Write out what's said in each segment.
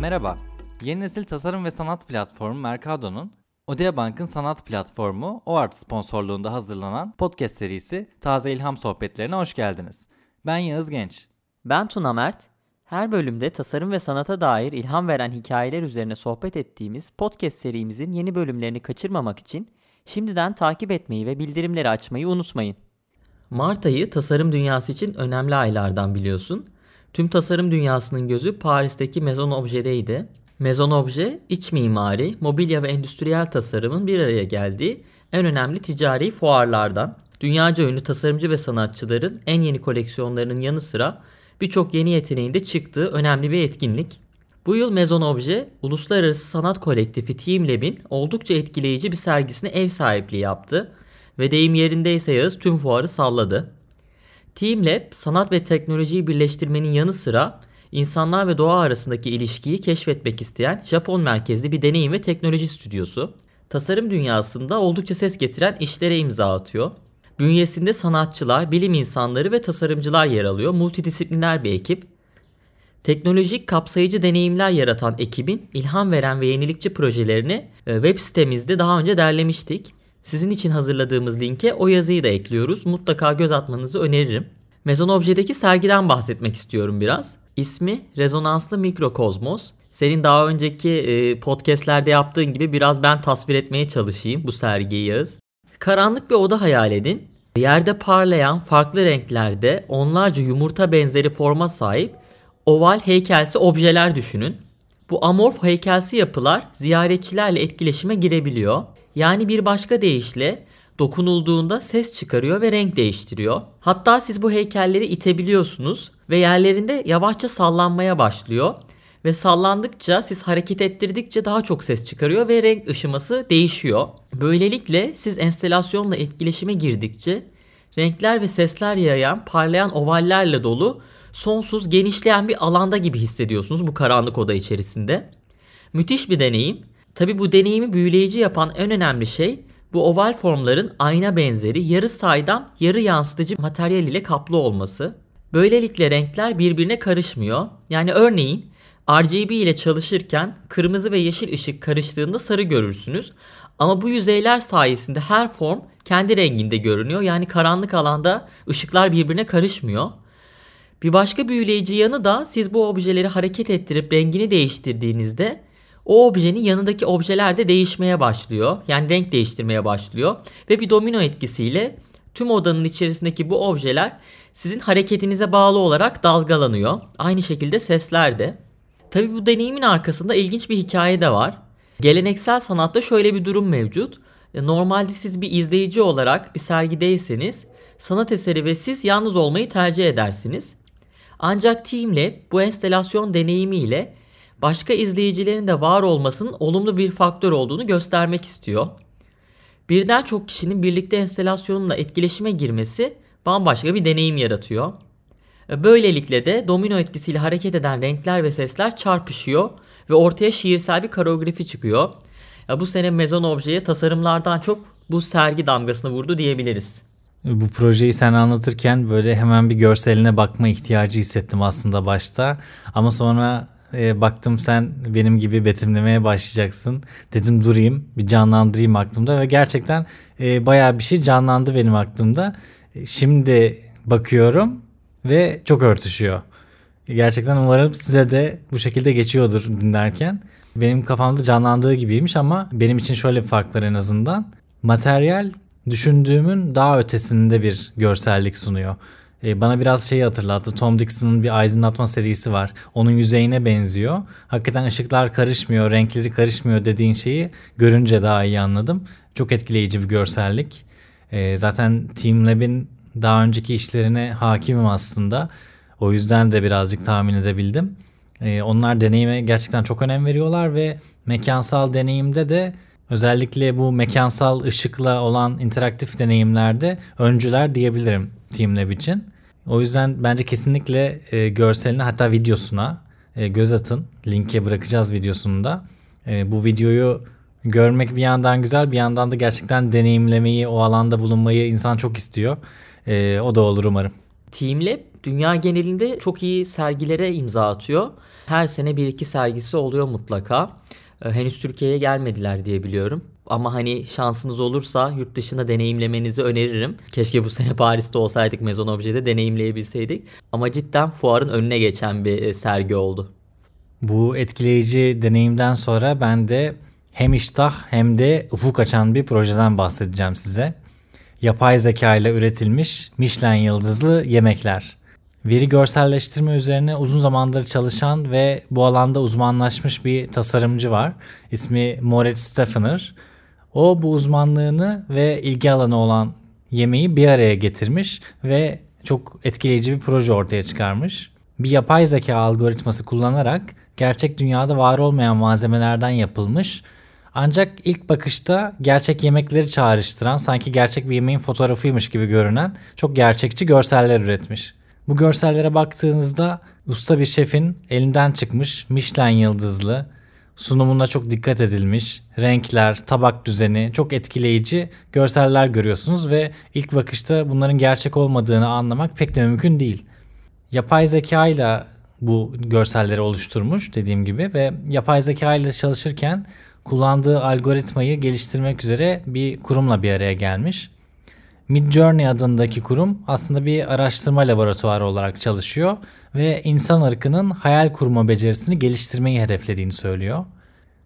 Merhaba, yeni nesil tasarım ve sanat platformu Mercado'nun Odea Bank'ın sanat platformu OART sponsorluğunda hazırlanan podcast serisi Taze İlham Sohbetlerine hoş geldiniz. Ben Yağız Genç. Ben Tuna Mert. Her bölümde tasarım ve sanata dair ilham veren hikayeler üzerine sohbet ettiğimiz podcast serimizin yeni bölümlerini kaçırmamak için şimdiden takip etmeyi ve bildirimleri açmayı unutmayın. Mart ayı tasarım dünyası için önemli aylardan biliyorsun. Tüm tasarım dünyasının gözü Paris'teki Maison Objet'deydi. Maison Objet, iç mimari, mobilya ve endüstriyel tasarımın bir araya geldiği en önemli ticari fuarlardan. Dünyaca ünlü tasarımcı ve sanatçıların en yeni koleksiyonlarının yanı sıra birçok yeni yeteneğin de çıktığı önemli bir etkinlik. Bu yıl Maison Objet, uluslararası sanat kolektifi Team Lab'in oldukça etkileyici bir sergisine ev sahipliği yaptı ve deyim yerindeyse Yağız tüm fuarı salladı. Team Lab, sanat ve teknolojiyi birleştirmenin yanı sıra insanlar ve doğa arasındaki ilişkiyi keşfetmek isteyen Japon merkezli bir deneyim ve teknoloji stüdyosu. Tasarım dünyasında oldukça ses getiren işlere imza atıyor. Bünyesinde sanatçılar, bilim insanları ve tasarımcılar yer alıyor. Multidisipliner bir ekip. Teknolojik kapsayıcı deneyimler yaratan ekibin ilham veren ve yenilikçi projelerini e, web sitemizde daha önce derlemiştik. Sizin için hazırladığımız linke o yazıyı da ekliyoruz. Mutlaka göz atmanızı öneririm. Mezon Obje'deki sergiden bahsetmek istiyorum biraz. İsmi Rezonanslı Mikrokozmos. Senin daha önceki e, podcastlerde yaptığın gibi biraz ben tasvir etmeye çalışayım bu sergiyi. Karanlık bir oda hayal edin. Yerde parlayan farklı renklerde onlarca yumurta benzeri forma sahip oval heykelsi objeler düşünün. Bu amorf heykelsi yapılar ziyaretçilerle etkileşime girebiliyor. Yani bir başka deyişle dokunulduğunda ses çıkarıyor ve renk değiştiriyor. Hatta siz bu heykelleri itebiliyorsunuz ve yerlerinde yavaşça sallanmaya başlıyor. Ve sallandıkça siz hareket ettirdikçe daha çok ses çıkarıyor ve renk ışıması değişiyor. Böylelikle siz enstelasyonla etkileşime girdikçe renkler ve sesler yayan parlayan ovallerle dolu sonsuz genişleyen bir alanda gibi hissediyorsunuz bu karanlık oda içerisinde. Müthiş bir deneyim. Tabi bu deneyimi büyüleyici yapan en önemli şey bu oval formların ayna benzeri yarı saydam yarı yansıtıcı materyal ile kaplı olması. Böylelikle renkler birbirine karışmıyor. Yani örneğin RGB ile çalışırken kırmızı ve yeşil ışık karıştığında sarı görürsünüz. Ama bu yüzeyler sayesinde her form kendi renginde görünüyor. Yani karanlık alanda ışıklar birbirine karışmıyor. Bir başka büyüleyici yanı da siz bu objeleri hareket ettirip rengini değiştirdiğinizde o objenin yanındaki objeler de değişmeye başlıyor. Yani renk değiştirmeye başlıyor. Ve bir domino etkisiyle tüm odanın içerisindeki bu objeler sizin hareketinize bağlı olarak dalgalanıyor. Aynı şekilde sesler de. Tabi bu deneyimin arkasında ilginç bir hikaye de var. Geleneksel sanatta şöyle bir durum mevcut. E, normalde siz bir izleyici olarak bir sergideyseniz sanat eseri ve siz yalnız olmayı tercih edersiniz. Ancak Teamlab bu enstelasyon deneyimiyle başka izleyicilerin de var olmasının olumlu bir faktör olduğunu göstermek istiyor. Birden çok kişinin birlikte enstelasyonla etkileşime girmesi bambaşka bir deneyim yaratıyor. Böylelikle de domino etkisiyle hareket eden renkler ve sesler çarpışıyor ve ortaya şiirsel bir koreografi çıkıyor. Bu sene Mezon Obje'ye tasarımlardan çok bu sergi damgasını vurdu diyebiliriz. Bu projeyi sen anlatırken böyle hemen bir görseline bakma ihtiyacı hissettim aslında başta. Ama sonra e, baktım sen benim gibi betimlemeye başlayacaksın. Dedim durayım bir canlandırayım aklımda ve gerçekten e, bayağı bir şey canlandı benim aklımda. E, şimdi bakıyorum ve çok örtüşüyor. Gerçekten umarım size de bu şekilde geçiyordur dinlerken. Benim kafamda canlandığı gibiymiş ama benim için şöyle bir fark var en azından. Materyal düşündüğümün daha ötesinde bir görsellik sunuyor. Ee, bana biraz şeyi hatırlattı. Tom Dixon'ın bir aydınlatma serisi var. Onun yüzeyine benziyor. Hakikaten ışıklar karışmıyor, renkleri karışmıyor dediğin şeyi görünce daha iyi anladım. Çok etkileyici bir görsellik. Ee, zaten Team Lab'in daha önceki işlerine hakimim aslında. O yüzden de birazcık tahmin edebildim. Ee, onlar deneyime gerçekten çok önem veriyorlar ve mekansal deneyimde de özellikle bu mekansal ışıkla olan interaktif deneyimlerde öncüler diyebilirim TeamLab için. O yüzden bence kesinlikle e, görseline hatta videosuna e, göz atın. Linke bırakacağız videosunda. E, bu videoyu görmek bir yandan güzel bir yandan da gerçekten deneyimlemeyi o alanda bulunmayı insan çok istiyor. E, o da olur umarım. TeamLab dünya genelinde çok iyi sergilere imza atıyor. Her sene bir iki sergisi oluyor mutlaka. Ee, henüz Türkiye'ye gelmediler diye biliyorum. Ama hani şansınız olursa yurt dışında deneyimlemenizi öneririm. Keşke bu sene Paris'te olsaydık Maison Objet'de deneyimleyebilseydik. Ama cidden fuarın önüne geçen bir e, sergi oldu. Bu etkileyici deneyimden sonra ben de hem iştah hem de ufuk açan bir projeden bahsedeceğim size. Yapay zeka ile üretilmiş Michelin yıldızlı yemekler. Veri görselleştirme üzerine uzun zamandır çalışan ve bu alanda uzmanlaşmış bir tasarımcı var. İsmi Moritz Steffener. O bu uzmanlığını ve ilgi alanı olan yemeği bir araya getirmiş ve çok etkileyici bir proje ortaya çıkarmış. Bir yapay zeka algoritması kullanarak gerçek dünyada var olmayan malzemelerden yapılmış ancak ilk bakışta gerçek yemekleri çağrıştıran sanki gerçek bir yemeğin fotoğrafıymış gibi görünen çok gerçekçi görseller üretmiş. Bu görsellere baktığınızda usta bir şefin elinden çıkmış Michelin yıldızlı, sunumuna çok dikkat edilmiş, renkler, tabak düzeni çok etkileyici görseller görüyorsunuz ve ilk bakışta bunların gerçek olmadığını anlamak pek de mümkün değil. Yapay zeka ile bu görselleri oluşturmuş dediğim gibi ve yapay zeka ile çalışırken kullandığı algoritmayı geliştirmek üzere bir kurumla bir araya gelmiş. Midjourney adındaki kurum aslında bir araştırma laboratuvarı olarak çalışıyor ve insan ırkının hayal kurma becerisini geliştirmeyi hedeflediğini söylüyor.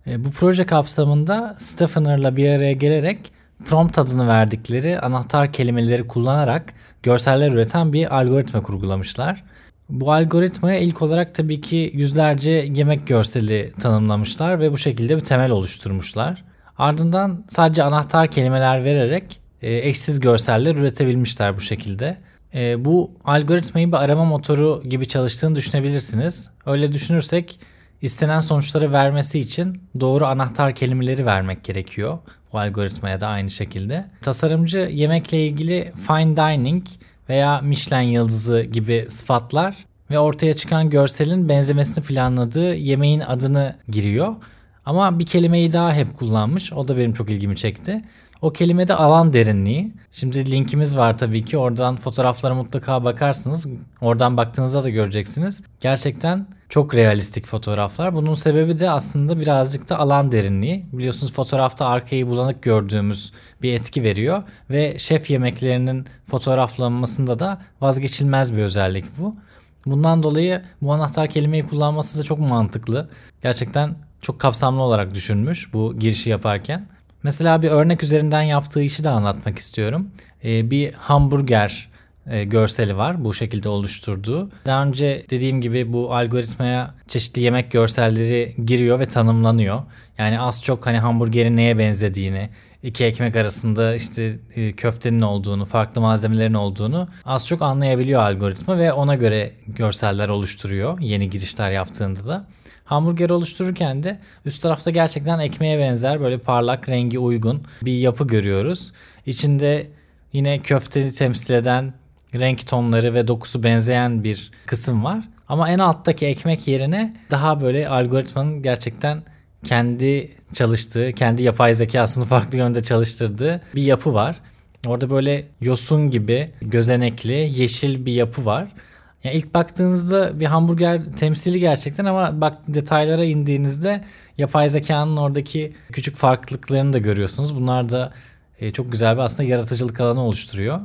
E, bu proje kapsamında Stephener'la bir araya gelerek prompt adını verdikleri anahtar kelimeleri kullanarak görseller üreten bir algoritma kurgulamışlar. Bu algoritmaya ilk olarak tabii ki yüzlerce yemek görseli tanımlamışlar ve bu şekilde bir temel oluşturmuşlar. Ardından sadece anahtar kelimeler vererek e, eşsiz görseller üretebilmişler bu şekilde. E, bu algoritmayı bir arama motoru gibi çalıştığını düşünebilirsiniz. Öyle düşünürsek istenen sonuçları vermesi için doğru anahtar kelimeleri vermek gerekiyor. Bu algoritmaya da aynı şekilde. Tasarımcı yemekle ilgili fine dining veya Michelin yıldızı gibi sıfatlar ve ortaya çıkan görselin benzemesini planladığı yemeğin adını giriyor. Ama bir kelimeyi daha hep kullanmış. O da benim çok ilgimi çekti. O kelimede alan derinliği. Şimdi linkimiz var tabii ki. Oradan fotoğraflara mutlaka bakarsınız. Oradan baktığınızda da göreceksiniz. Gerçekten çok realistik fotoğraflar. Bunun sebebi de aslında birazcık da alan derinliği. Biliyorsunuz fotoğrafta arkayı bulanık gördüğümüz bir etki veriyor ve şef yemeklerinin fotoğraflanmasında da vazgeçilmez bir özellik bu. Bundan dolayı bu anahtar kelimeyi kullanması da çok mantıklı. Gerçekten çok kapsamlı olarak düşünmüş bu girişi yaparken. Mesela bir örnek üzerinden yaptığı işi de anlatmak istiyorum. Ee, bir hamburger e, görseli var bu şekilde oluşturduğu. Daha önce dediğim gibi bu algoritmaya çeşitli yemek görselleri giriyor ve tanımlanıyor. Yani az çok hani hamburgerin neye benzediğini, iki ekmek arasında işte e, köftenin olduğunu, farklı malzemelerin olduğunu az çok anlayabiliyor algoritma ve ona göre görseller oluşturuyor yeni girişler yaptığında da. Hamburger oluştururken de üst tarafta gerçekten ekmeğe benzer böyle parlak rengi uygun bir yapı görüyoruz. İçinde yine köfteni temsil eden renk tonları ve dokusu benzeyen bir kısım var. Ama en alttaki ekmek yerine daha böyle algoritmanın gerçekten kendi çalıştığı, kendi yapay zekasını farklı yönde çalıştırdığı bir yapı var. Orada böyle yosun gibi gözenekli yeşil bir yapı var. Yani ilk baktığınızda bir hamburger temsili gerçekten ama bak detaylara indiğinizde yapay zekanın oradaki küçük farklılıklarını da görüyorsunuz. Bunlar da e, çok güzel bir aslında yaratıcılık alanı oluşturuyor.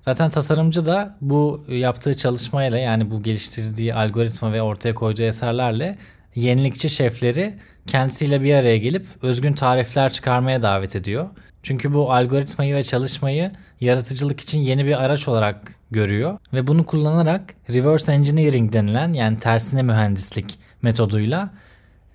Zaten tasarımcı da bu yaptığı çalışmayla yani bu geliştirdiği algoritma ve ortaya koyduğu eserlerle yenilikçi şefleri kendisiyle bir araya gelip özgün tarifler çıkarmaya davet ediyor. Çünkü bu algoritmayı ve çalışmayı yaratıcılık için yeni bir araç olarak görüyor ve bunu kullanarak reverse engineering denilen yani tersine mühendislik metoduyla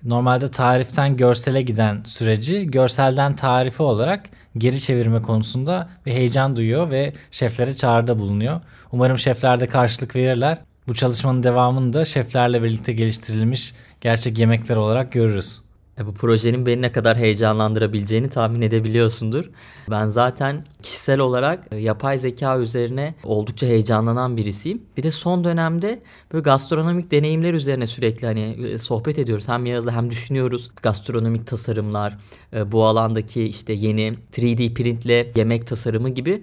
normalde tariften görsele giden süreci görselden tarife olarak geri çevirme konusunda bir heyecan duyuyor ve şeflere çağrıda bulunuyor. Umarım şefler de karşılık verirler. Bu çalışmanın devamını da şeflerle birlikte geliştirilmiş gerçek yemekler olarak görürüz. E bu projenin beni ne kadar heyecanlandırabileceğini tahmin edebiliyorsundur. Ben zaten kişisel olarak e, yapay zeka üzerine oldukça heyecanlanan birisiyim. Bir de son dönemde böyle gastronomik deneyimler üzerine sürekli hani e, sohbet ediyoruz. Hem Yağız'la hem düşünüyoruz. Gastronomik tasarımlar, e, bu alandaki işte yeni 3D printle yemek tasarımı gibi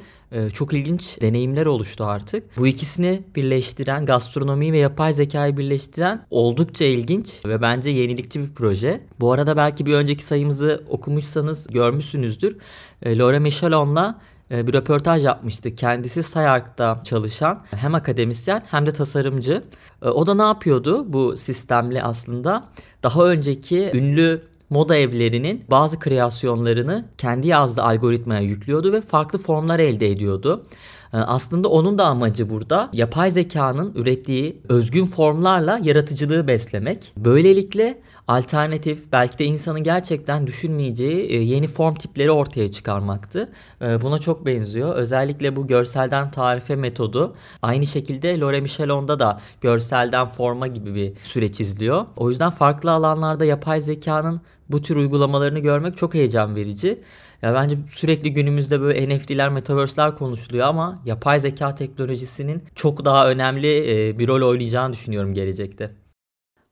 çok ilginç deneyimler oluştu artık. Bu ikisini birleştiren, gastronomiyi ve yapay zekayı birleştiren oldukça ilginç ve bence yenilikçi bir proje. Bu arada belki bir önceki sayımızı okumuşsanız görmüşsünüzdür. Laura Michelon'la bir röportaj yapmıştı. Kendisi Sayark'ta çalışan hem akademisyen hem de tasarımcı. E, o da ne yapıyordu bu sistemle aslında? Daha önceki ünlü moda evlerinin bazı kreasyonlarını kendi yazdığı algoritmaya yüklüyordu ve farklı formlar elde ediyordu. E, aslında onun da amacı burada yapay zekanın ürettiği özgün formlarla yaratıcılığı beslemek. Böylelikle alternatif belki de insanın gerçekten düşünmeyeceği e, yeni form tipleri ortaya çıkarmaktı. E, buna çok benziyor. Özellikle bu görselden tarife metodu aynı şekilde Lore Michelon'da da görselden forma gibi bir süreç izliyor. O yüzden farklı alanlarda yapay zekanın bu tür uygulamalarını görmek çok heyecan verici. Ya bence sürekli günümüzde böyle NFT'ler, metaverse'ler konuşuluyor ama yapay zeka teknolojisinin çok daha önemli e, bir rol oynayacağını düşünüyorum gelecekte.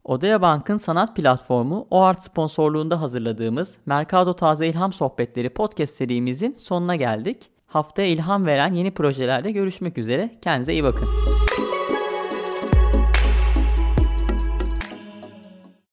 Odea Bank'ın sanat platformu OART sponsorluğunda hazırladığımız Mercado Taze İlham Sohbetleri podcast serimizin sonuna geldik. Haftaya ilham veren yeni projelerde görüşmek üzere. Kendinize iyi bakın.